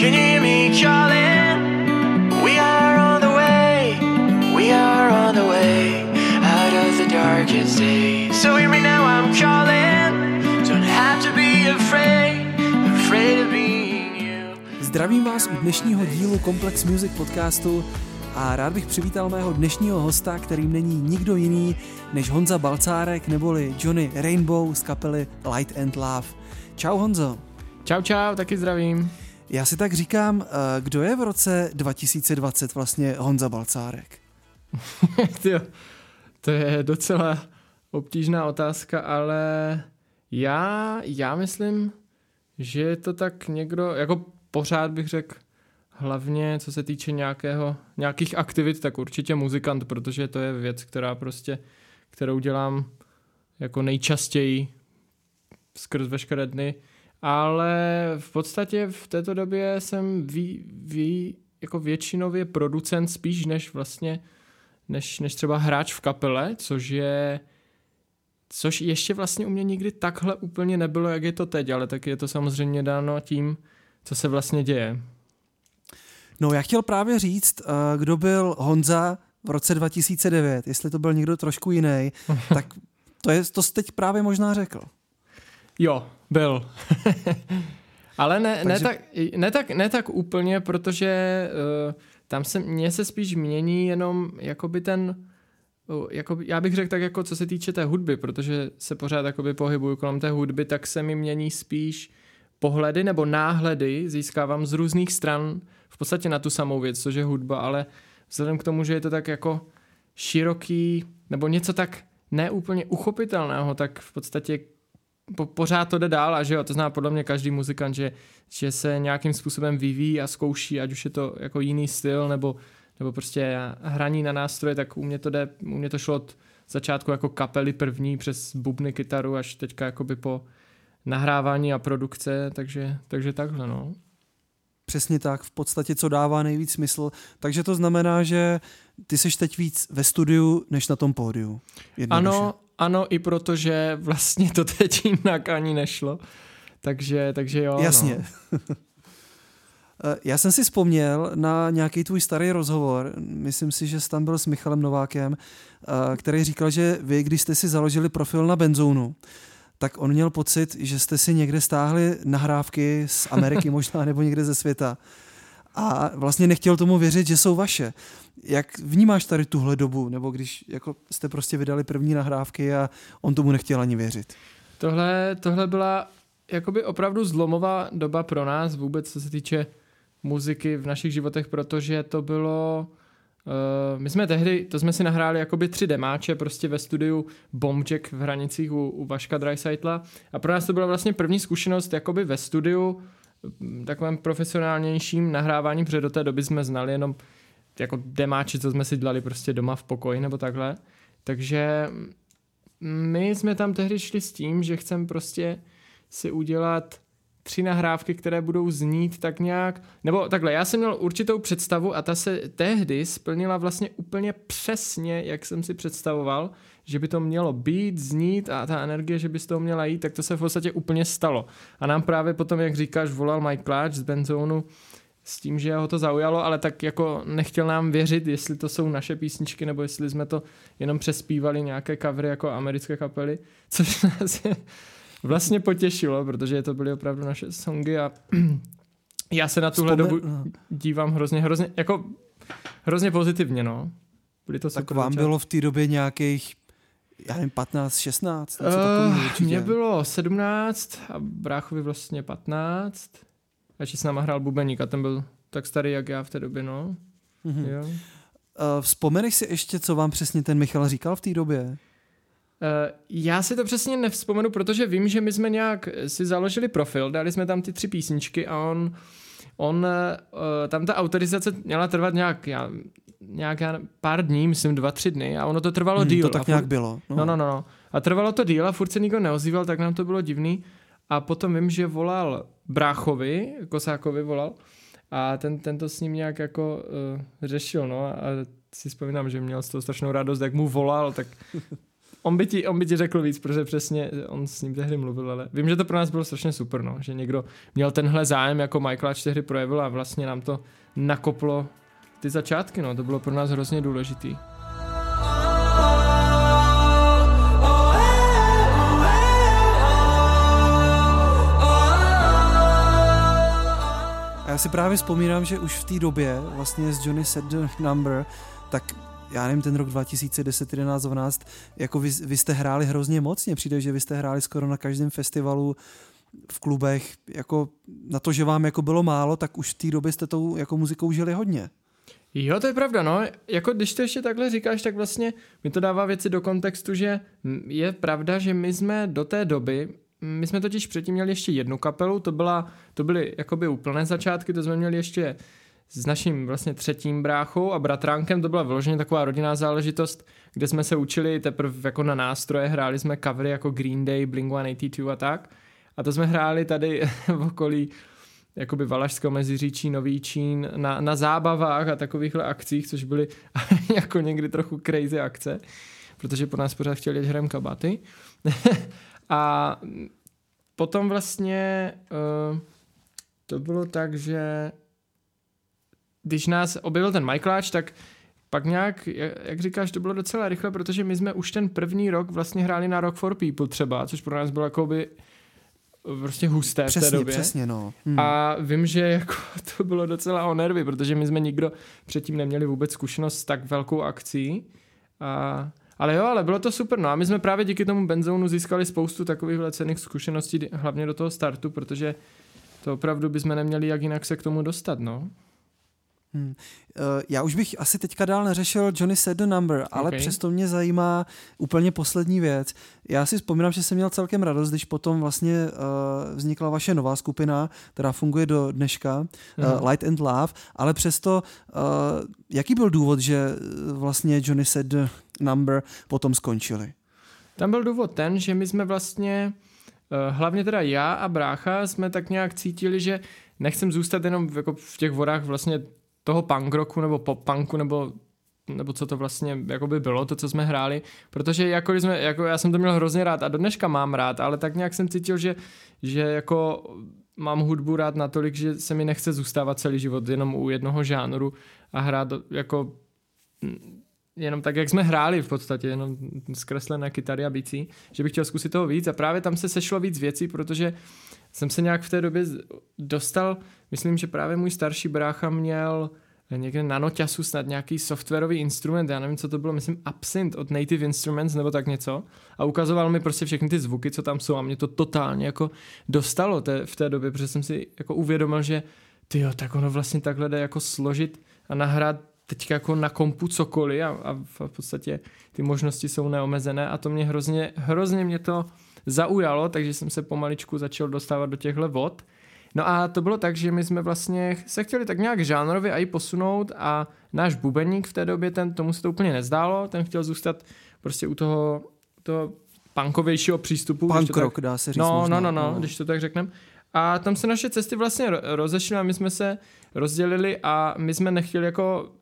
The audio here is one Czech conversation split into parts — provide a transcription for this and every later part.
Can you hear me calling? We are on the way. We are on the way out of the darkest days. So hear me now, I'm calling. Don't have to be afraid, afraid of being you. Zdravím vás u dnešního dílu Complex Music podcastu a rád bych přivítal mého dnešního hosta, kterým není nikdo jiný než Honza Balcárek neboli Johnny Rainbow z kapely Light and Love. Čau Honzo. Čau, čau, taky zdravím. Já si tak říkám, eh, kdo je v roce 2020 vlastně Honza Balcárek? Tyjo, to je docela obtížná otázka, ale já, já myslím, že je to tak někdo, jako pořád bych řekl, hlavně co se týče nějakého, nějakých aktivit, tak určitě muzikant, protože to je věc, která prostě, kterou dělám jako nejčastěji skrz veškeré dny, ale v podstatě v této době jsem ví, ví, jako většinově producent spíš než vlastně než, než třeba hráč v kapele, což je což ještě vlastně u mě nikdy takhle úplně nebylo, jak je to teď, ale tak je to samozřejmě dáno tím, co se vlastně děje. No já chtěl právě říct, eh, kdo byl Honza v roce 2009, jestli to byl někdo trošku jiný, tak to, je, to jsi teď právě možná řekl. Jo, byl. Ale ne, Takže... ne, tak, ne, tak, ne tak úplně, protože uh, tam se, mně se spíš mění jenom jakoby ten, uh, jakoby, já bych řekl tak jako co se týče té hudby, protože se pořád jakoby pohybuju kolem té hudby, tak se mi mění spíš pohledy nebo náhledy získávám z různých stran v podstatě na tu samou věc, což je hudba, ale vzhledem k tomu, že je to tak jako široký nebo něco tak neúplně uchopitelného, tak v podstatě po, pořád to jde dál a že jo, to zná podle mě každý muzikant, že, že se nějakým způsobem vyvíjí a zkouší, ať už je to jako jiný styl nebo, nebo prostě hraní na nástroje, tak u mě to jde, u mě to šlo od začátku jako kapely první přes bubny, kytaru až teďka jakoby po nahrávání a produkce, takže, takže takhle no. Přesně tak, v podstatě co dává nejvíc smysl. Takže to znamená, že ty seš teď víc ve studiu, než na tom pódiu. Ano, ano, i protože vlastně to teď jinak ani nešlo. Takže, takže jo. Jasně. No. Já jsem si vzpomněl na nějaký tvůj starý rozhovor, myslím si, že jsi tam byl s Michalem Novákem, eh, který říkal, že vy, když jste si založili profil na Benzónu, tak on měl pocit, že jste si někde stáhli nahrávky z Ameriky možná nebo někde ze světa a vlastně nechtěl tomu věřit, že jsou vaše. Jak vnímáš tady tuhle dobu, nebo když jako jste prostě vydali první nahrávky a on tomu nechtěl ani věřit? Tohle, tohle byla jakoby opravdu zlomová doba pro nás vůbec, co se týče muziky v našich životech, protože to bylo... Uh, my jsme tehdy, to jsme si nahráli jakoby tři demáče prostě ve studiu Bombjack v Hranicích u, u Vaška Dreisaitla a pro nás to byla vlastně první zkušenost jakoby ve studiu takovém profesionálnějším nahrávání, protože do té doby jsme znali jenom jako demáči, co jsme si dělali prostě doma v pokoji nebo takhle. Takže my jsme tam tehdy šli s tím, že chcem prostě si udělat tři nahrávky, které budou znít tak nějak, nebo takhle, já jsem měl určitou představu a ta se tehdy splnila vlastně úplně přesně, jak jsem si představoval, že by to mělo být, znít a ta energie, že by z toho měla jít, tak to se v podstatě úplně stalo. A nám právě potom, jak říkáš, volal Mike Clark z Benzonu s tím, že ho to zaujalo, ale tak jako nechtěl nám věřit, jestli to jsou naše písničky, nebo jestli jsme to jenom přespívali nějaké covery jako americké kapely, což nás je vlastně potěšilo, protože to byly opravdu naše songy a já se na tuhle dobu dívám hrozně, hrozně, jako hrozně pozitivně, no. Byly to tak vám bylo v té době nějakých já nevím, 15, 16, něco uh, Mně bylo 17 a bráchovi vlastně 15. A s náma hrál bubeník a ten byl tak starý, jak já v té době, no. Mm-hmm. Jo. Uh, vzpomeneš si ještě, co vám přesně ten Michal říkal v té době? Uh, já si to přesně nevzpomenu, protože vím, že my jsme nějak si založili profil, dali jsme tam ty tři písničky a on, on uh, tam ta autorizace měla trvat nějak, já nějak pár dní, myslím dva, tři dny a ono to trvalo hmm, díl. To tak nějak bylo. No. no, no, no. A trvalo to díl a furt se nikdo neozýval, tak nám to bylo divný. A potom vím, že volal Bráchovi, Kosákovi volal a ten, ten to s ním nějak jako uh, řešil, no a si vzpomínám, že měl z toho strašnou radost, jak mu volal, tak on, by ti, on by ti řekl víc, protože přesně on s ním tehdy mluvil, ale vím, že to pro nás bylo strašně super, no, že někdo měl tenhle zájem, jako Michael tehdy projevil a vlastně nám to nakoplo ty začátky, no, to bylo pro nás hrozně důležitý. A já si právě vzpomínám, že už v té době vlastně s Johnny Said Number, tak já nevím, ten rok 2010, 11, 12, jako vy, vy jste hráli hrozně moc, mně přijde, že vy jste hráli skoro na každém festivalu v klubech, jako na to, že vám jako bylo málo, tak už v té době jste tou jako muzikou žili hodně. Jo, to je pravda, no. Jako když to ještě takhle říkáš, tak vlastně mi to dává věci do kontextu, že je pravda, že my jsme do té doby, my jsme totiž předtím měli ještě jednu kapelu, to, byla, to byly jakoby úplné začátky, to jsme měli ještě s naším vlastně třetím bráchou a bratránkem, to byla vyloženě taková rodinná záležitost, kde jsme se učili teprve jako na nástroje, hráli jsme covery jako Green Day, Blink-182 a tak. A to jsme hráli tady v okolí jakoby Valašského meziříčí, Nový Čín, na, na zábavách a takovýchhle akcích, což byly jako někdy trochu crazy akce, protože po nás pořád chtěli hrem kabaty. a potom vlastně uh, to bylo tak, že když nás objevil ten Michaeláč, tak pak nějak, jak říkáš, to bylo docela rychle, protože my jsme už ten první rok vlastně hráli na Rock for People třeba, což pro nás bylo jakoby prostě husté přesně, v té době. Přesně, no. Hmm. A vím, že jako to bylo docela o nervy, protože my jsme nikdo předtím neměli vůbec zkušenost s tak velkou akcí. A, ale jo, ale bylo to super. No a my jsme právě díky tomu benzónu získali spoustu takových cených zkušeností, hlavně do toho startu, protože to opravdu bychom neměli jak jinak se k tomu dostat, no. Hmm. Uh, já už bych asi teďka dál neřešil Johnny Said the Number, ale okay. přesto mě zajímá úplně poslední věc. Já si vzpomínám, že jsem měl celkem radost, když potom vlastně uh, vznikla vaše nová skupina, která funguje do dneška, uh, Light and Love, ale přesto, uh, jaký byl důvod, že vlastně Johnny Said the Number potom skončili? Tam byl důvod ten, že my jsme vlastně, uh, hlavně teda já a brácha, jsme tak nějak cítili, že nechcem zůstat jenom jako v těch vodách vlastně toho punk rocku nebo pop punku nebo nebo co to vlastně jako by bylo, to, co jsme hráli, protože jako, jsme, jako já jsem to měl hrozně rád a do dneška mám rád, ale tak nějak jsem cítil, že, že jako mám hudbu rád natolik, že se mi nechce zůstávat celý život jenom u jednoho žánru a hrát jako jenom tak, jak jsme hráli v podstatě, jenom zkreslené kytary a bicí, že bych chtěl zkusit toho víc. A právě tam se sešlo víc věcí, protože jsem se nějak v té době dostal, myslím, že právě můj starší brácha měl někde na noťasu snad nějaký softwarový instrument, já nevím, co to bylo, myslím Absint od Native Instruments nebo tak něco. A ukazoval mi prostě všechny ty zvuky, co tam jsou a mě to totálně jako dostalo té, v té době, protože jsem si jako uvědomil, že ty jo, tak ono vlastně takhle jde jako složit a nahrát teď jako na kompu cokoliv a, a v podstatě ty možnosti jsou neomezené a to mě hrozně, hrozně mě to zaujalo, takže jsem se pomaličku začal dostávat do těchto vod. No a to bylo tak, že my jsme vlastně se chtěli tak nějak žánrově i posunout a náš bubeník v té době, ten, tomu se to úplně nezdálo, ten chtěl zůstat prostě u toho, toho punkovějšího přístupu. Punk rock, tak, dá se říct no, možná. no, no, no, no, když to tak řekneme. A tam se naše cesty vlastně rozešly a my jsme se rozdělili a my jsme nechtěli jako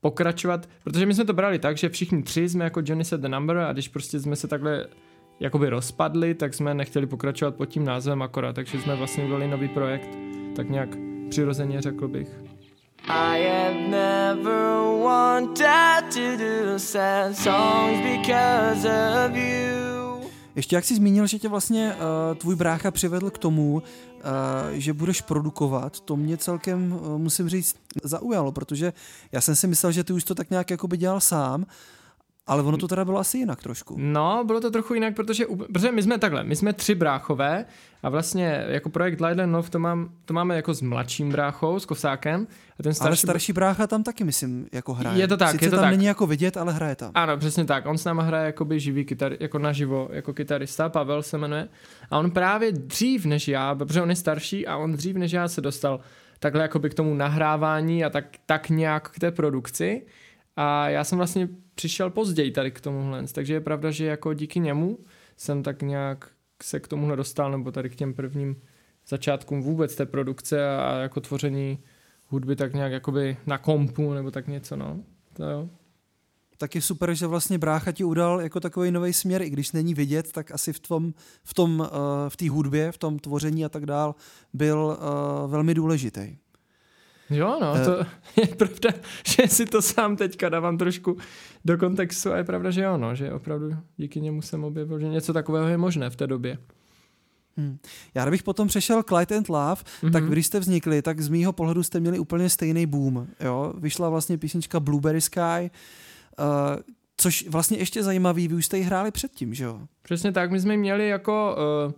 pokračovat, protože my jsme to brali tak, že všichni tři jsme jako Johnny said the number a když prostě jsme se takhle jakoby rozpadli, tak jsme nechtěli pokračovat pod tím názvem akorát, takže jsme vlastně udělali nový projekt, tak nějak přirozeně řekl bych. I have never wanted to do sad songs because of you. Ještě jak jsi zmínil, že tě vlastně uh, tvůj brácha přivedl k tomu, uh, že budeš produkovat, to mě celkem, uh, musím říct, zaujalo, protože já jsem si myslel, že ty už to tak nějak jako by dělal sám, ale ono to teda bylo asi jinak trošku. No, bylo to trochu jinak, protože, protože my jsme takhle, my jsme tři bráchové a vlastně jako projekt Light Love to, mám, to máme jako s mladším bráchou, s Kosákem. A ten starší ale starší brácha tam taky, myslím, jako hraje. Je to tak, Sice je to tam tak. není jako vidět, ale hraje tam. Ano, přesně tak. On s náma hraje jako by živý kytar, jako naživo, jako kytarista, Pavel se jmenuje. A on právě dřív než já, protože on je starší a on dřív než já se dostal takhle jako by k tomu nahrávání a tak, tak nějak k té produkci. A já jsem vlastně přišel později tady k tomuhle, takže je pravda, že jako díky němu jsem tak nějak se k tomuhle dostal, nebo tady k těm prvním začátkům vůbec té produkce a jako tvoření hudby tak nějak jakoby na kompu nebo tak něco, no. To jo. tak je super, že vlastně brácha ti udal jako takový nový směr, i když není vidět, tak asi v tom, v tom, uh, v té hudbě, v tom tvoření a tak dál byl uh, velmi důležitý. Jo, no, uh, to je pravda, že si to sám teďka dávám trošku do kontextu a je pravda, že jo, no, že opravdu díky němu jsem objevil, že něco takového je možné v té době. Hmm. Já kdybych potom přešel Clyde and Love, mm-hmm. tak když jste vznikli, tak z mýho pohledu jste měli úplně stejný boom. Jo? Vyšla vlastně písnička Blueberry Sky, uh, což vlastně ještě zajímavý, vy už jste ji hráli předtím, že jo? Přesně tak, my jsme měli jako uh,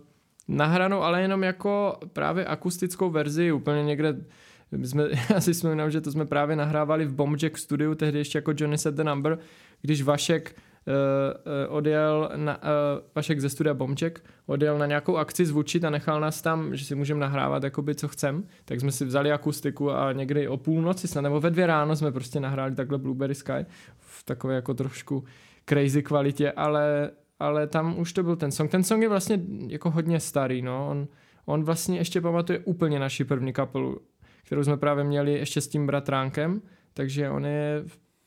nahranou, ale jenom jako právě akustickou verzi, úplně někde my jsme, já si vzpomínám, že to jsme právě nahrávali v Bombjack studiu, tehdy ještě jako Johnny Set the Number, když Vašek uh, odjel na, uh, Vašek ze studia Bomček odjel na nějakou akci zvučit a nechal nás tam, že si můžeme nahrávat jakoby co chcem, tak jsme si vzali akustiku a někdy o půlnoci snad, nebo ve dvě ráno jsme prostě nahráli takhle Blueberry Sky v takové jako trošku crazy kvalitě, ale, ale tam už to byl ten song. Ten song je vlastně jako hodně starý, no, on, on vlastně ještě pamatuje úplně naši první kapelu, kterou jsme právě měli ještě s tím bratránkem, takže on je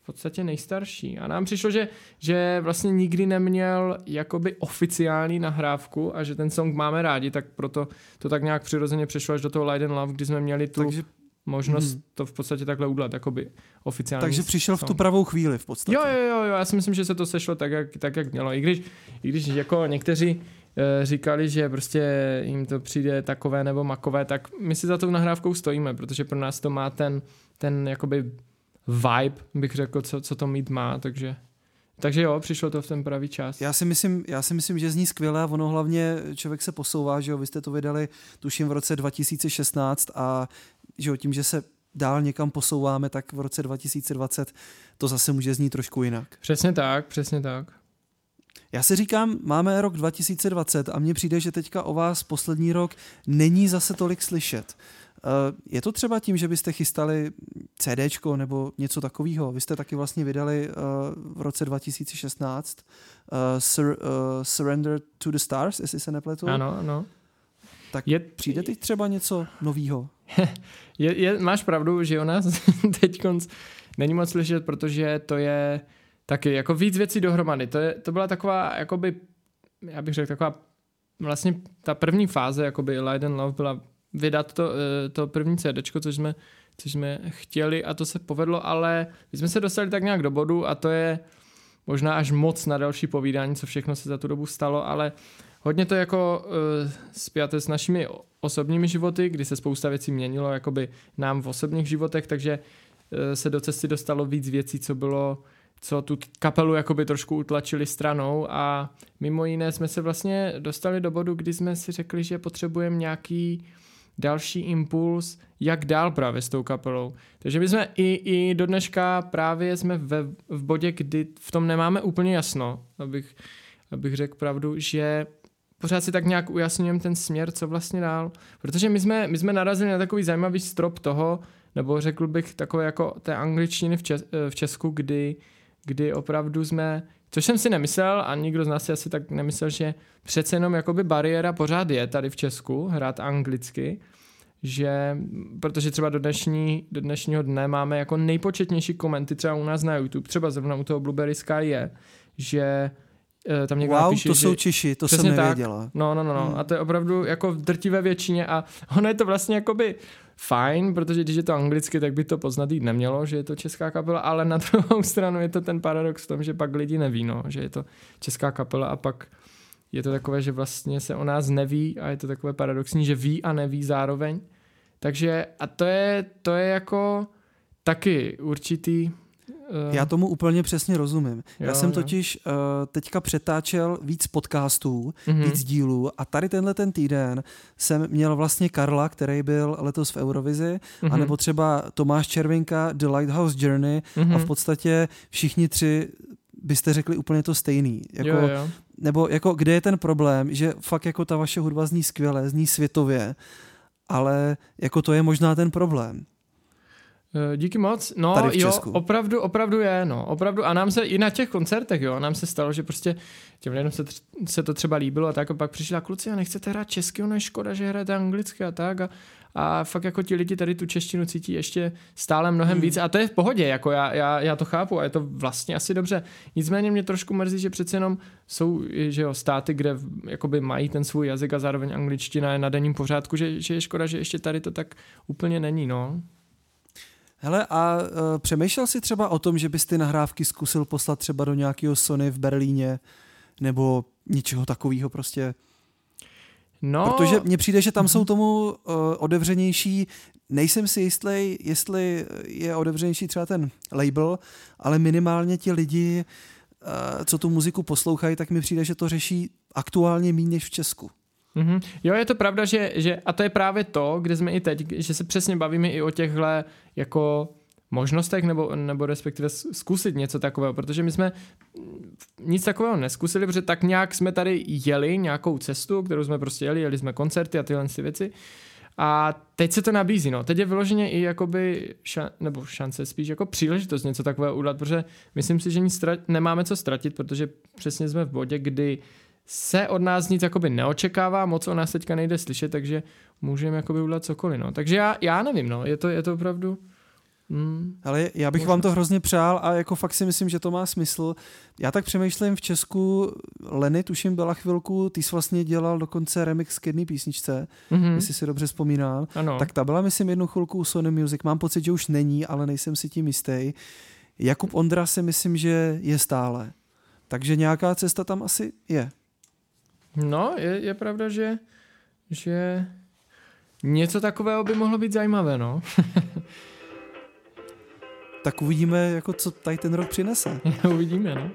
podstatě nejstarší. A nám přišlo, že, že vlastně nikdy neměl jakoby oficiální nahrávku a že ten song máme rádi, tak proto to tak nějak přirozeně přešlo až do toho Light and Love, kdy jsme měli tu Takže možnost hmm. to v podstatě takhle udělat, jakoby oficiálně. Takže přišel song. v tu pravou chvíli v podstatě. Jo, jo, jo, jo, já si myslím, že se to sešlo tak, jak, tak, jak mělo. I když, i když jako někteří říkali, že prostě jim to přijde takové nebo makové, tak my si za tou nahrávkou stojíme, protože pro nás to má ten, ten jakoby vibe, bych řekl, co, co to mít má, takže takže jo, přišlo to v ten pravý čas. Já si myslím, já si myslím že zní skvěle a ono hlavně člověk se posouvá, že jo, vy jste to vydali tuším v roce 2016 a že jo, tím, že se dál někam posouváme, tak v roce 2020 to zase může znít trošku jinak. Přesně tak, přesně tak. Já si říkám, máme rok 2020 a mně přijde, že teďka o vás poslední rok není zase tolik slyšet. Eh, je to třeba tím, že byste chystali CD nebo něco takového? Vy jste taky vlastně vydali eh, v roce 2016 eh, Sur, Surrender to the Stars, jestli se nepletu. Ano, ano. Tak je, přijde teď třeba něco nového? je, je, máš pravdu, že o nás teď není moc slyšet, protože to je taky jako víc věcí dohromady. To, je, to byla taková, jakoby, já bych řekl, taková vlastně ta první fáze, jakoby Light and Love byla vydat to, eh, to první CD, což jsme, což jsme chtěli a to se povedlo, ale my jsme se dostali tak nějak do bodu a to je možná až moc na další povídání, co všechno se za tu dobu stalo, ale hodně to jako uh, spjaté s našimi osobními životy, kdy se spousta věcí měnilo jakoby nám v osobních životech, takže uh, se do cesty dostalo víc věcí, co bylo co tu kapelu jakoby trošku utlačili stranou a mimo jiné jsme se vlastně dostali do bodu, kdy jsme si řekli, že potřebujeme nějaký uh, další impuls, jak dál právě s tou kapelou. Takže my jsme i, i do dneška právě jsme ve, v bodě, kdy v tom nemáme úplně jasno, abych, abych řekl pravdu, že pořád si tak nějak ujasňujeme ten směr, co vlastně dál. Protože my jsme, my jsme narazili na takový zajímavý strop toho, nebo řekl bych takové jako té angličtiny v, Čes, v Česku, kdy, kdy opravdu jsme Což jsem si nemyslel a nikdo z nás si asi tak nemyslel, že přece jenom jakoby bariéra pořád je tady v Česku hrát anglicky, že protože třeba do, dnešní, do dnešního dne máme jako nejpočetnější komenty třeba u nás na YouTube, třeba zrovna u toho Blueberry Sky je, že eh, tam někdo wow, napíše, to že, jsou Češi, to jsem nevěděla. Tak, no, no, no, no. Hmm. A to je opravdu jako v drtivé většině a ono je to vlastně jakoby fajn, protože když je to anglicky, tak by to poznat jít nemělo, že je to česká kapela, ale na druhou stranu je to ten paradox v tom, že pak lidi neví, no, že je to česká kapela a pak je to takové, že vlastně se o nás neví a je to takové paradoxní, že ví a neví zároveň. Takže a to je, to je jako taky určitý Uh, Já tomu úplně přesně rozumím. Jo, Já jsem totiž uh, teďka přetáčel víc podcastů, mm-hmm. víc dílů a tady tenhle ten týden jsem měl vlastně Karla, který byl letos v Eurovizi, mm-hmm. anebo třeba Tomáš Červinka, The Lighthouse Journey mm-hmm. a v mhm. podstatě všichni tři byste řekli úplně to stejný. Jako, jo, jo. Nebo jako kde je ten problém, že fakt jako ta vaše hudba zní skvěle, zní světově, ale jako to je možná ten problém. Eh, Díky moc. No Tady v jo, Česku. opravdu, opravdu je, no. Opravdu. A nám se i na těch koncertech, jo, nám se stalo, že prostě těm lidem se, tř- se to třeba líbilo a tak a pak přišla kluci a nechcete hrát česky, ono je škoda, že hrajete anglicky a tak a, a fakt jako ti lidi tady tu češtinu cítí ještě stále mnohem Hmm. víc a to je v pohodě, jako já, já, já to chápu a je to vlastně asi dobře. Nicméně mě trošku mrzí, že přece jenom jsou že jo, státy, kde jakoby mají ten svůj jazyk a zároveň angličtina je na denním pořádku, že, že je škoda, že ještě tady to tak úplně není, no. Hele, a uh, přemýšlel jsi třeba o tom, že bys ty nahrávky zkusil poslat třeba do nějakého Sony v Berlíně nebo něčeho takového prostě? No, Protože mně přijde, že tam jsou tomu uh, otevřenější, nejsem si jistý, jestli je otevřenější třeba ten label, ale minimálně ti lidi, uh, co tu muziku poslouchají, tak mi přijde, že to řeší aktuálně méně než v Česku. Mm-hmm. Jo, je to pravda, že, že a to je právě to, kde jsme i teď, že se přesně bavíme i o těchhle jako možnostech nebo, nebo respektive zkusit něco takového, protože my jsme nic takového neskusili, protože tak nějak jsme tady jeli nějakou cestu, kterou jsme prostě jeli, jeli jsme koncerty a tyhle ty věci a teď se to nabízí, no. Teď je vyloženě i jakoby, ša- nebo šance, spíš jako příležitost něco takového udělat, protože myslím si, že nic nemáme co ztratit, protože přesně jsme v bodě, kdy se od nás nic jakoby neočekává, moc o nás teďka nejde slyšet, takže můžeme jakoby udělat cokoliv, no. Takže já, já nevím, no, je to, je to opravdu... Mm, Ale já bych Možná. vám to hrozně přál a jako fakt si myslím, že to má smysl. Já tak přemýšlím v Česku, Leny tuším byla chvilku, ty jsi vlastně dělal dokonce remix k jedné písničce, mm-hmm. jestli si dobře vzpomínám. ano. Tak ta byla, myslím, jednu chvilku u Sony Music. Mám pocit, že už není, ale nejsem si tím jistý. Jakub Ondra si myslím, že je stále. Takže nějaká cesta tam asi je. No, je, je pravda, že, že něco takového by mohlo být zajímavé, no. Tak uvidíme, jako co tady ten rok přinese. Uvidíme, no.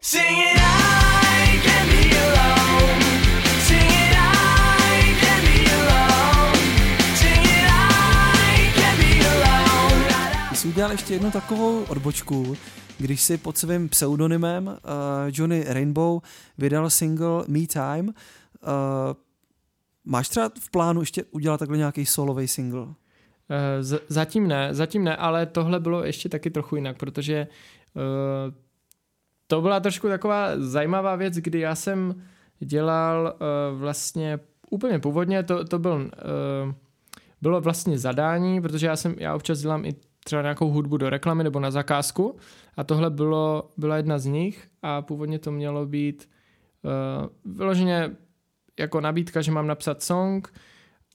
Singing I can be alone. Ještě jednu takovou odbočku, když si pod svým pseudonymem uh, Johnny Rainbow vydal single Me Time. Uh, máš třeba v plánu ještě udělat takhle nějaký solový single? Eh, Z, zatím ne, zatím ne, ale tohle bylo ještě taky trochu jinak, protože uh, to byla trošku taková zajímavá věc, kdy já jsem dělal uh, vlastně úplně původně, to, to byl, uh, bylo vlastně zadání, protože já jsem, já občas dělám i třeba nějakou hudbu do reklamy nebo na zakázku a tohle bylo, byla jedna z nich a původně to mělo být uh, vyloženě jako nabídka, že mám napsat song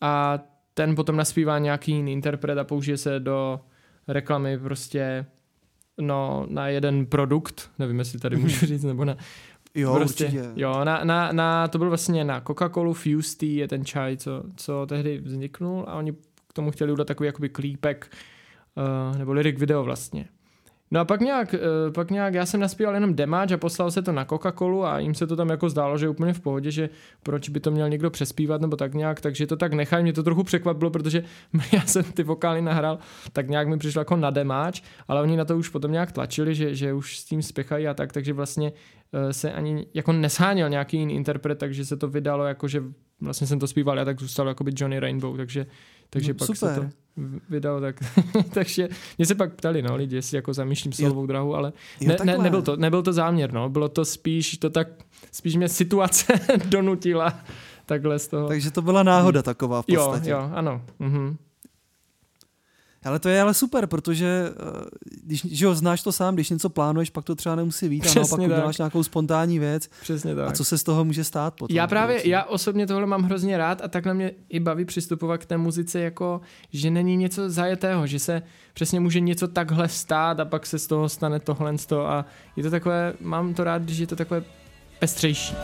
a ten potom naspívá nějaký jiný interpret a použije se do reklamy prostě no, na jeden produkt, nevím, jestli tady můžu říct, nebo na, Jo, prostě, určitě. jo, na, na, na, to byl vlastně na Coca-Colu Fuse Tea je ten čaj, co, co tehdy vzniknul a oni k tomu chtěli udělat takový jakoby klípek uh, nebo lyric video vlastně. No a pak nějak, uh, pak nějak, já jsem naspíval jenom demáč a poslal se to na Coca-Colu a jim se to tam jako zdálo, že je úplně v pohodě, že proč by to měl někdo přespívat nebo tak nějak, takže to tak nechají. Mě to trochu překvapilo, protože já jsem ty vokály nahrál, tak nějak mi přišlo jako na demáč, ale oni na to už potom nějak tlačili, že, že už s tím spěchají a tak, takže vlastně uh, se ani jako nesháněl nějaký jiný interpret, takže se to vydalo jako, že vlastně jsem to zpíval, já tak zůstal jako by Johnny Rainbow, takže, takže No, pak super. se to v- vydalo tak. takže mě se pak ptali, no, lidi, jestli jako zamýšlím solovou drahu, ale Jo, ne, ne, nebyl, to, nebyl to záměr, no, bylo to spíš, to tak, spíš mě situace donutila takhle z toho. Takže to byla náhoda taková v jo, podstatě. jo, ano. Mhm. Ale to je ale super, protože eh, když že jo, znáš to sám, když něco plánuješ, pak to třeba nemusí být a Přesně naopak tak. uděláš nějakou spontánní věc Přesně tak. a co se z toho může stát potom. Já právě, já osobně tohle mám hrozně rád a takhle mě i baví přistupovat k té muzice jako, že není něco zajetého, že se přesně může něco takhle stát a pak se z toho stane tohle z toho a je to takové, mám to rád, když je to takové pestřejší.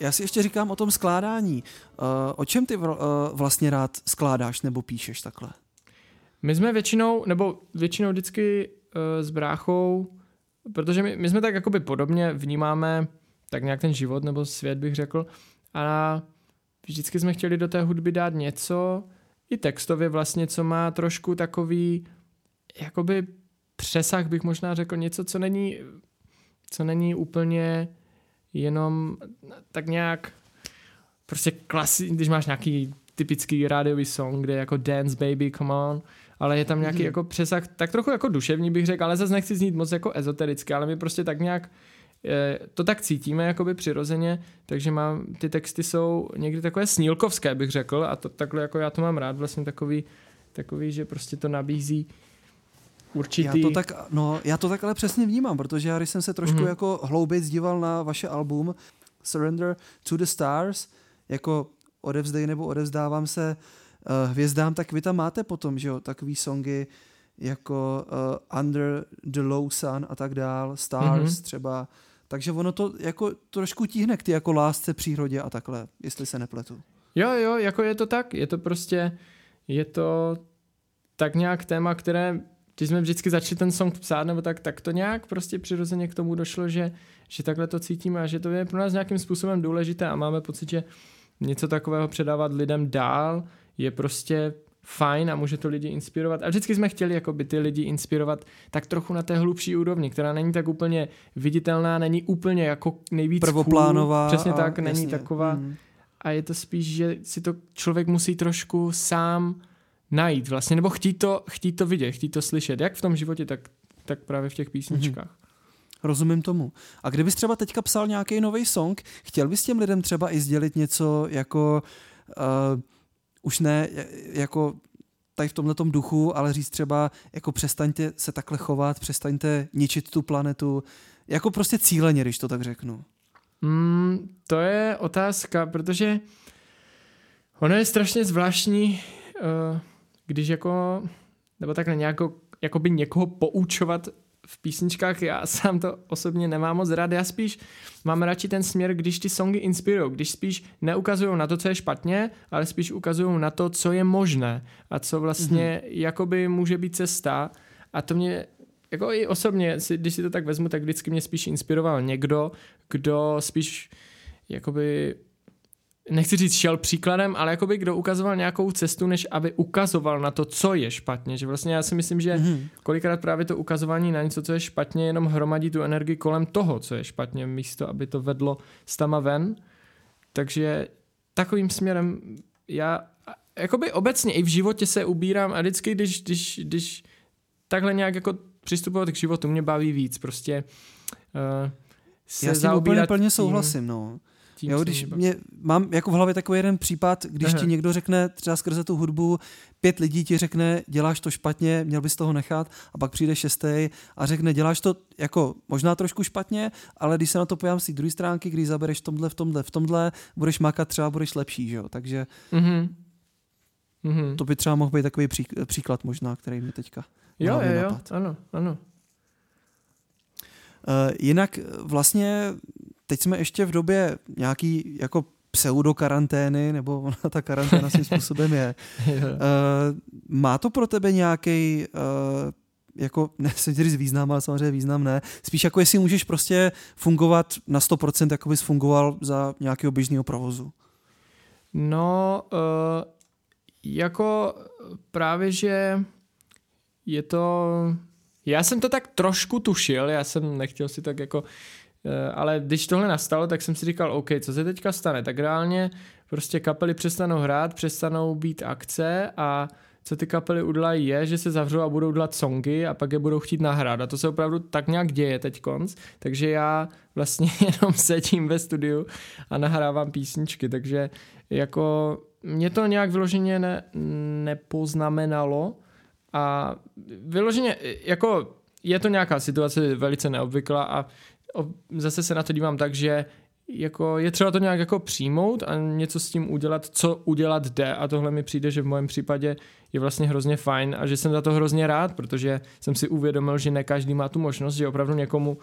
Já si ještě říkám o tom skládání. Uh, o čem ty uh, vlastně rád skládáš nebo píšeš takhle? My jsme většinou, nebo většinou vždycky s bráchou, protože my, my jsme tak jakoby podobně vnímáme tak nějak ten život nebo svět bych řekl a vždycky jsme chtěli do té hudby dát něco, i textově vlastně, co má trošku takový jakoby přesah bych možná řekl něco, co není, co není úplně jenom tak nějak prostě klasi, když máš nějaký typický rádiový song, kde je jako Dance Baby, Come On, ale je tam nějaký mm. jako přesah, tak trochu jako duševní bych řekl, ale zase nechci znít moc jako ezotericky, ale my prostě tak nějak eh, to tak cítíme jakoby přirozeně, takže mám, ty texty jsou někdy takové snílkovské, bych řekl, a to takhle jako já to mám rád, vlastně takový, takový, že prostě to nabízí určitý... Já to tak, no, já to tak ale přesně vnímám, protože já když jsem se trošku mm-hmm. jako hlouběji díval na vaše album Surrender to the Stars, jako odevzdej nebo odevzdávám se uh, hvězdám, tak vy tam máte potom, že jo, takový songy jako uh, Under the Low Sun a tak dál, Stars mm-hmm. třeba, takže ono to jako trošku tíhne k ty jako lásce přírodě a takhle, jestli se nepletu. Jo, jo, jako je to tak, je to prostě, je to tak nějak téma, které když jsme vždycky začali ten song psát, nebo tak, tak to nějak prostě přirozeně k tomu došlo, že, že takhle to cítíme a že to je pro nás nějakým způsobem důležité a máme pocit, že něco takového předávat lidem dál je prostě fajn a může to lidi inspirovat. A vždycky jsme chtěli jako by ty lidi inspirovat tak trochu na té hlubší úrovni, která není tak úplně viditelná, není úplně jako nejvíc prvoplánová. Cool, přesně tak, není jasně. taková. Mm. A je to spíš, že si to člověk musí trošku sám najít vlastně, nebo chtít to, chtít to vidět, chtít to slyšet, jak v tom životě, tak, tak právě v těch písničkách. Mm-hmm. Rozumím tomu. A kdybys třeba teďka psal nějaký nový song, chtěl bys těm lidem třeba i sdělit něco jako uh, už ne jako tady v tomhle duchu, ale říct třeba jako přestaňte se takhle chovat, přestaňte ničit tu planetu, jako prostě cíleně, když to tak řeknu. Mm, to je otázka, protože ono je strašně zvláštní, uh, když jako, nebo takhle nějako, jako by někoho poučovat v písničkách, já sám to osobně nemám moc rád, já spíš mám radši ten směr, když ty songy inspirují, když spíš neukazují na to, co je špatně, ale spíš ukazují na to, co je možné a co vlastně mm-hmm. jakoby může být cesta a to mě jako i osobně, když si to tak vezmu, tak vždycky mě spíš inspiroval někdo, kdo spíš jakoby nechci říct šel příkladem, ale jakoby kdo ukazoval nějakou cestu, než aby ukazoval na to, co je špatně. Že vlastně já si myslím, že mm-hmm. kolikrát právě to ukazování na něco, co je špatně, jenom hromadí tu energii kolem toho, co je špatně, místo, aby to vedlo s tama ven. Takže takovým směrem já jakoby obecně i v životě se ubírám a vždycky, když, když, když takhle nějak jako přistupovat k životu, mě baví víc. Prostě uh, se Já s tím úplně plně souhlasím, no tím jo, když mě, mám jako v hlavě takový jeden případ, když Aha. ti někdo řekne třeba skrze tu hudbu, pět lidí ti řekne, děláš to špatně, měl bys toho nechat, a pak přijde šestý a řekne, děláš to jako možná trošku špatně, ale když se na to pojám z té druhé stránky, když zabereš v tomhle, v tomhle, v tomhle, budeš makat, třeba budeš lepší, že jo? takže mm-hmm. Mm-hmm. to by třeba mohl být takový pří, příklad možná, který mi teďka Jo, jo, jo, ano, ano. Uh, jinak vlastně teď jsme ještě v době nějaký jako pseudokarantény, nebo ona ta karanténa svým způsobem je. uh, má to pro tebe nějaký uh, jako, nechci říct význam, ale samozřejmě význam ne. Spíš jako jestli můžeš prostě fungovat na 100%, jako bys fungoval za nějakého běžného provozu. No, uh, jako právě, že je to... Já jsem to tak trošku tušil, já jsem nechtěl si tak jako Eh, ale když tohle nastalo, tak jsem si říkal, OK, co se teďka stane? Tak reálně prostě kapely přestanou hrát, přestanou být akce a co ty kapely udělají je, že se zavřou a budou dělat songy a pak je budou chtít nahrát. A to se opravdu tak nějak děje teď konc. Takže já vlastně jenom sedím ve studiu a nahrávám písničky. Takže jako mě to nějak vyloženě ne, nepoznamenalo a vyloženě jako je to nějaká situace velice neobvyklá a zase se na to dívám tak, že jako je třeba to nějak jako přijmout a něco s tím udělat, co udělat jde a tohle mi přijde, že v mém případě je vlastně hrozně fajn a že jsem za to hrozně rád, protože jsem si uvědomil, že ne každý má tu možnost, že opravdu někomu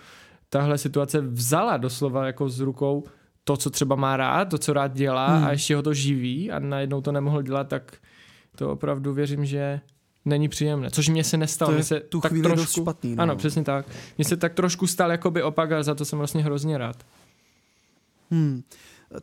tahle situace vzala doslova jako z rukou to, co třeba má rád, to, co rád dělá hmm. a ještě ho to živí a najednou to nemohl dělat, tak to opravdu věřím, že není příjemné, což mě se nestalo. To je se tu tak chvíli trošku, dost špatný. No. Ano, přesně tak. Mně se tak trošku stal jakoby opak a za to jsem vlastně hrozně rád. Hmm.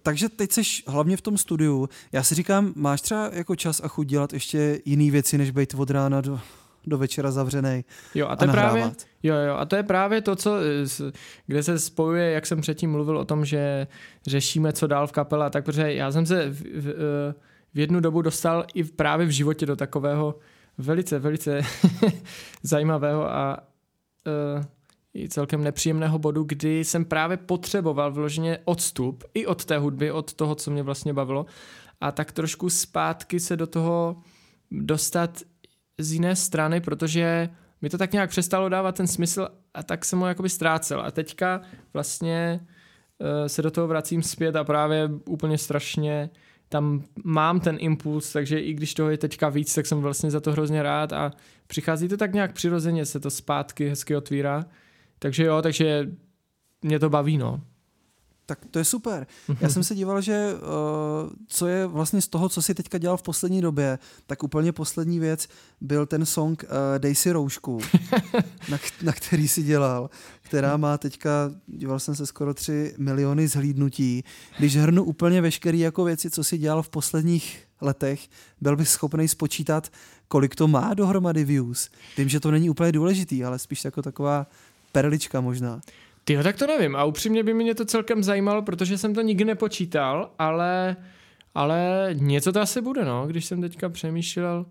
Takže teď jsi hlavně v tom studiu. Já si říkám, máš třeba jako čas a chuť dělat ještě jiné věci, než být od rána do, do večera zavřený Jo, a a to je právě, jo, jo, a to je právě to, co, eh, kde se spojuje, jak jsem předtím mluvil o tom, že řešíme, co dál v kapele, a tak protože já jsem se v, v, eh, v jednu dobu dostal i právě v životě do takového velice, velice zajímavého a uh, i celkem nepříjemného bodu, kdy jsem právě potřeboval vloženě odstup i od té hudby, od toho, co mě vlastně bavilo a tak trošku zpátky se do toho dostat z jiné strany, protože mi to tak nějak přestalo dávat ten smysl a tak jsem ho jakoby ztrácel. A teďka vlastně uh, se do toho vracím zpět a právě úplně strašně tam mám ten impuls, takže i když toho je teďka víc, tak jsem vlastně za to hrozně rád a přichází to tak nějak přirozeně, se to zpátky hezky otvírá. Takže jo, takže mě to baví, no. Tak to je super. Já jsem se díval, že uh, co je vlastně z toho, co si teďka dělal v poslední době, tak úplně poslední věc byl ten song uh, Dej si roušku, na, na který si dělal, která má teďka, díval jsem se skoro 3 miliony zhlídnutí. Když hrnu úplně veškerý jako věci, co si dělal v posledních letech, byl bych schopný spočítat, kolik to má dohromady views. Vím, že to není úplně důležitý, ale spíš jako taková perlička možná. Ty tak to nevím a upřímně by mě to celkem zajímalo, protože jsem to nikdy nepočítal, ale, ale něco to asi bude, no, když jsem teďka přemýšlel.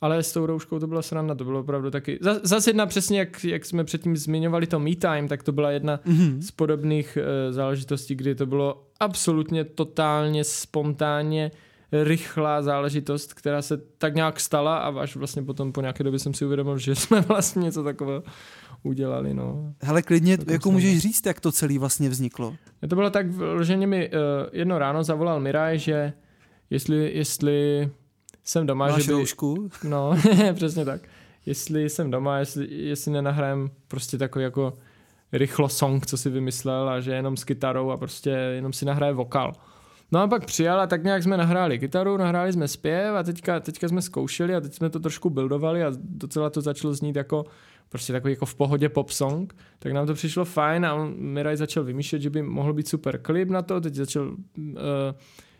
Ale s tou rouškou to byla sranda, to bylo opravdu taky. Za- Zase jedna přesně, jak, jak jsme předtím zmiňovali to Me Time, tak to byla jedna Mhm. z podobných uh, záležitostí, kdy to bylo absolutně totálně spontánně rychlá záležitost, která se tak nějak stala a až vlastně potom po nějaké době jsem si uvědomil, že jsme vlastně něco takového udělali, no. Hele, klidně, To jako můžeš říct, jak to celé vlastně vzniklo. To bylo tak, že mě uh, jedno ráno zavolal Miraj, že jestli, jestli jsem doma, Máš že by, roušku? no, přesně tak, jestli jsem doma, jestli, jestli nenahrajem prostě takový jako rychlo song, co si vymyslel a že jenom s kytarou a prostě jenom si nahraje vokal. No a pak přijel a tak nějak jsme nahráli kytaru, nahráli jsme zpěv a teďka, teďka jsme zkoušeli a teď jsme to trošku buildovali a docela to začalo znít jako prostě takový jako v pohodě pop song, tak nám to přišlo fajn a on, Miraj začal vymýšlet, že by mohl být super klip na to, teď začal uh,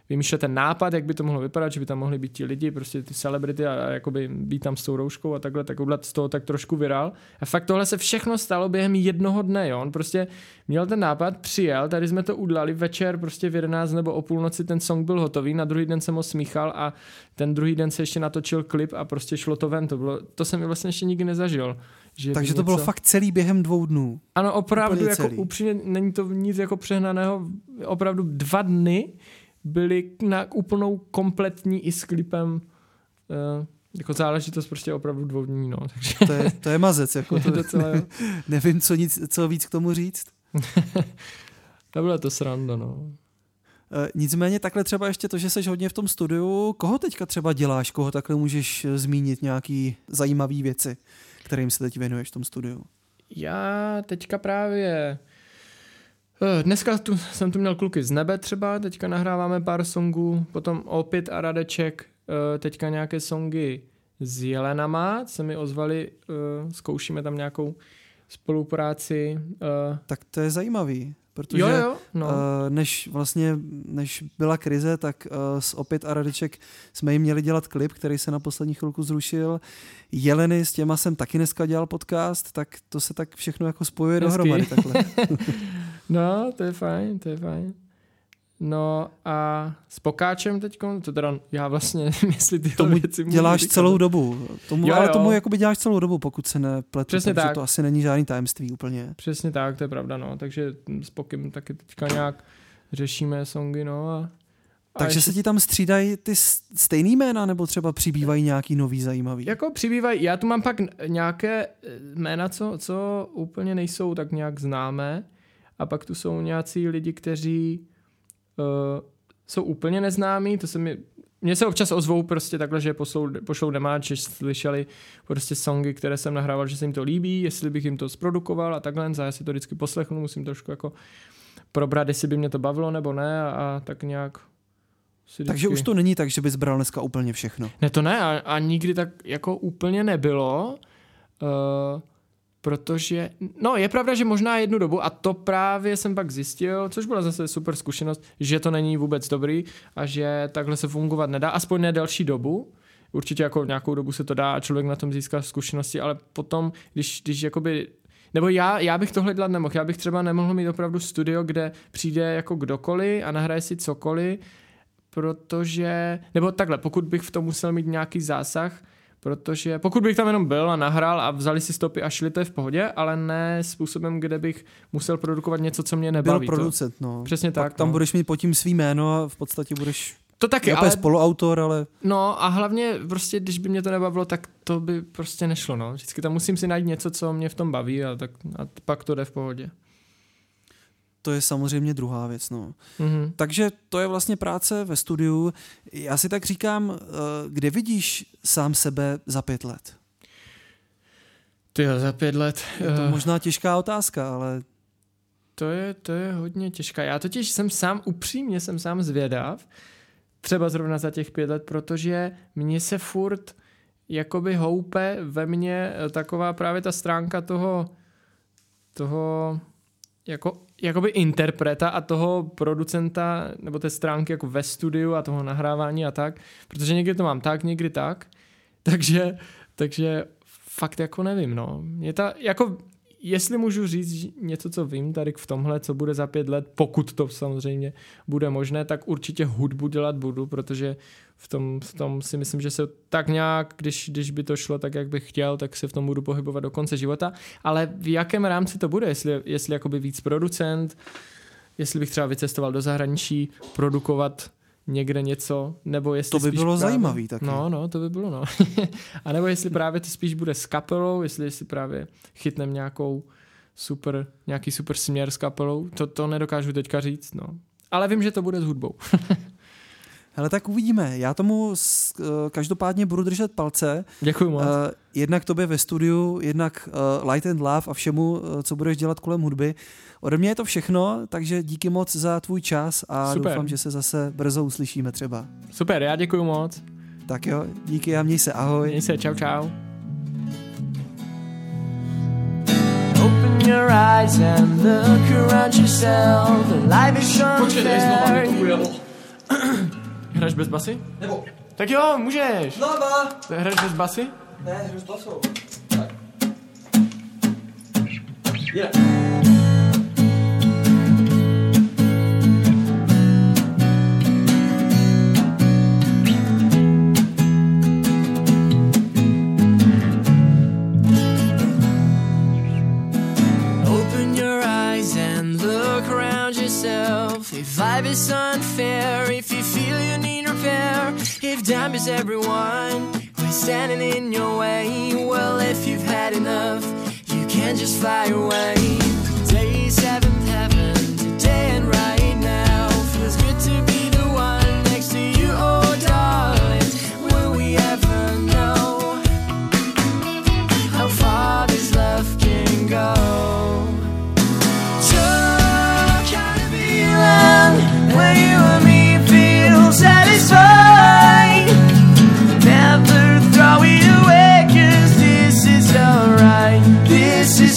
vymýšlet ten nápad, jak by to mohlo vypadat, že by tam mohli být ti lidi, prostě ty celebrity a, a jakoby být tam s tou rouškou a takhle, tak z toho tak trošku viral. A fakt tohle se všechno stalo během jednoho dne, jo? on prostě měl ten nápad, přijel, tady jsme to udělali večer, prostě v 11 nebo o půlnoci ten song byl hotový, na druhý den jsem ho smíchal a ten druhý den se ještě natočil klip a prostě šlo to ven, to, bylo, to jsem vlastně ještě nikdy nezažil. Že Takže to bylo fakt celý během dvou dnů. ano, opravdu, Úplně jako celý. upřímně, není to nic jako přehnaného, opravdu dva dny byly na úplnou kompletní i s klipem uh, jako záležitost prostě opravdu dvou dní, no, takže To je, to je mazec, jako to docela, jo. nevím, co, nic, co víc k tomu říct. to bylo to sranda, no. E, Nicméně takhle třeba ještě to, že jsi hodně v tom studiu, koho teďka třeba děláš, koho takhle můžeš eh, zmínit nějaký zajímavý věci, kterým se teď věnuješ v tom studiu? Já teďka právě eh, Dneska tu, jsem tu měl kluky z nebe třeba, teďka nahráváme pár songů, potom opět a Radeček, eh, teďka nějaké songy s Jelenama, se mi ozvali, eh, zkoušíme tam nějakou spolupráci. Tak to je zajímavý, protože Jo, jo, no. eh, než vlastně, než byla krize, tak eh, s Opět a Radiček jsme jim měli dělat klip, který se na poslední chvilku zrušil. Jeleny, s těma jsem taky dneska dělal podcast, tak to se tak všechno jako spojuje Hezký. dohromady takhle. No, to je fajn, to je fajn. No a s Pokáčem teď, to teda já vlastně, jestli ty Tomu věci děláš říkat. celou dobu. Tomu, Jo, ale jo. tomu jakoby děláš celou dobu, pokud se nepletu. Přesně takže tak. to asi není žádný tajemství úplně. Přesně tak, to je pravda, no. Takže s Pokem taky teďka nějak řešíme songy, no a... Takže ještě- se ti tam střídají ty stejný jména, nebo třeba přibývají nějaký nový zajímavý? Jako přibývají, já tu mám pak nějaké eh, jména, co, co úplně nejsou tak nějak známé a pak tu jsou nějací lidi, kteří uh, jsou úplně neznámí, to se mi mně se občas ozvou prostě takhle, že pošlou, pošlou demáč, že slyšeli prostě songy, které jsem nahrával, že se jim to líbí, jestli bych jim to zprodukoval a takhle, a já si to vždycky poslechnu, musím trošku jako probrat, jestli by mě to bavilo nebo ne a, a tak nějak si Takže vždycky- už to není tak, že bys bral dneska úplně všechno. ne, to ne, a, a nikdy tak jako úplně nebylo, uh, protože, no je pravda, že možná jednu dobu, a to právě jsem pak zjistil, což byla zase super zkušenost, že to není vůbec dobrý a že takhle se fungovat nedá, aspoň ne delší dobu, určitě jako nějakou dobu se to dá a člověk na tom získá zkušenosti, ale potom, když, když jakoby nebo já, já bych tohle dělat nemohl. Já bych třeba nemohl mít opravdu studio, kde přijde jako kdokoliv a nahraje si cokoliv, protože, nebo takhle, pokud bych v tom musel mít nějaký zásah, protože pokud bych tam jenom byl a nahrál a vzali si stopy a šli, to je v pohodě, ale ne způsobem, kde bych musel produkovat něco, co mě nebaví. Byl producent, no. Přesně Pak tak. tam no. budeš mít pod tím svý jméno a v podstatě budeš to taky, ale... ale, spoluautor, ale... no a hlavně prostě, když by mě to nebavilo, tak to by prostě nešlo, no. Vždycky tam musím si najít něco, co mě v tom baví a, tak, a pak to jde v pohodě. To je samozřejmě druhá věc, no. Mhm. Takže to je vlastně práce ve studiu. Já si tak říkám, eh, kde vidíš sám sebe za pět let? Ty za pět let. Je to eh, možná těžká otázka, ale To je, to je hodně těžké. Já totiž jsem sám, upřímně jsem sám zvědav, třeba zrovna za těch pět let, protože mně se furt jakoby houpe ve mně eh, taková právě ta stránka toho, toho jako, jakoby interpreta a toho producenta, nebo té stránky jako ve studiu a toho nahrávání a tak, protože někdy to mám tak, někdy tak, takže, takže fakt jako nevím, no. Je ta, jako jestli můžu říct něco, co vím tady v tomhle, co bude za pět let, pokud to samozřejmě bude možné, tak určitě hudbu dělat budu, protože v tom, v tom si myslím, že se tak nějak, když, když by to šlo tak, jak bych chtěl, tak se v tom budu pohybovat do konce života. Ale v jakém rámci to bude? Jestli, jestli jakoby víc producent, jestli bych třeba vycestoval do zahraničí, produkovat někde něco, nebo jestli to by bylo právě, zajímavý taky. No, no, to by bylo, no. a nebo jestli právě to spíš bude s kapelou, jestli si právě chytnem nějakou super, nějaký super směr s kapelou, to, to nedokážu teďka říct, no. Ale vím, že to bude s hudbou. Hele, tak uvidíme. Já tomu s, uh, každopádně budu držet palce. Děkuji moc. Uh, jednak tobě ve studiu, jednak uh, Light and Love a všemu, uh, co budeš dělat kolem hudby. Ode mě je to všechno, takže díky moc za tvůj čas a Super. doufám, že se zase brzo uslyšíme třeba. Super, já děkuji moc. Tak jo, díky a měj se, ahoj. Měj se, čau, čau. Open your eyes and look around yourself. The life is unfair. Hraješ bez basy? Nebo, Tak jo, můžeš. Lava! Hraješ bez basy? Ne, hru s basou. Open your eyes and look around yourself. If life is unfair, if you feel if time is everyone who's standing in your way, well, if you've had enough, you can't just fly away. Today is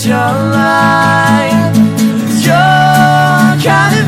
This is your life. Your kind of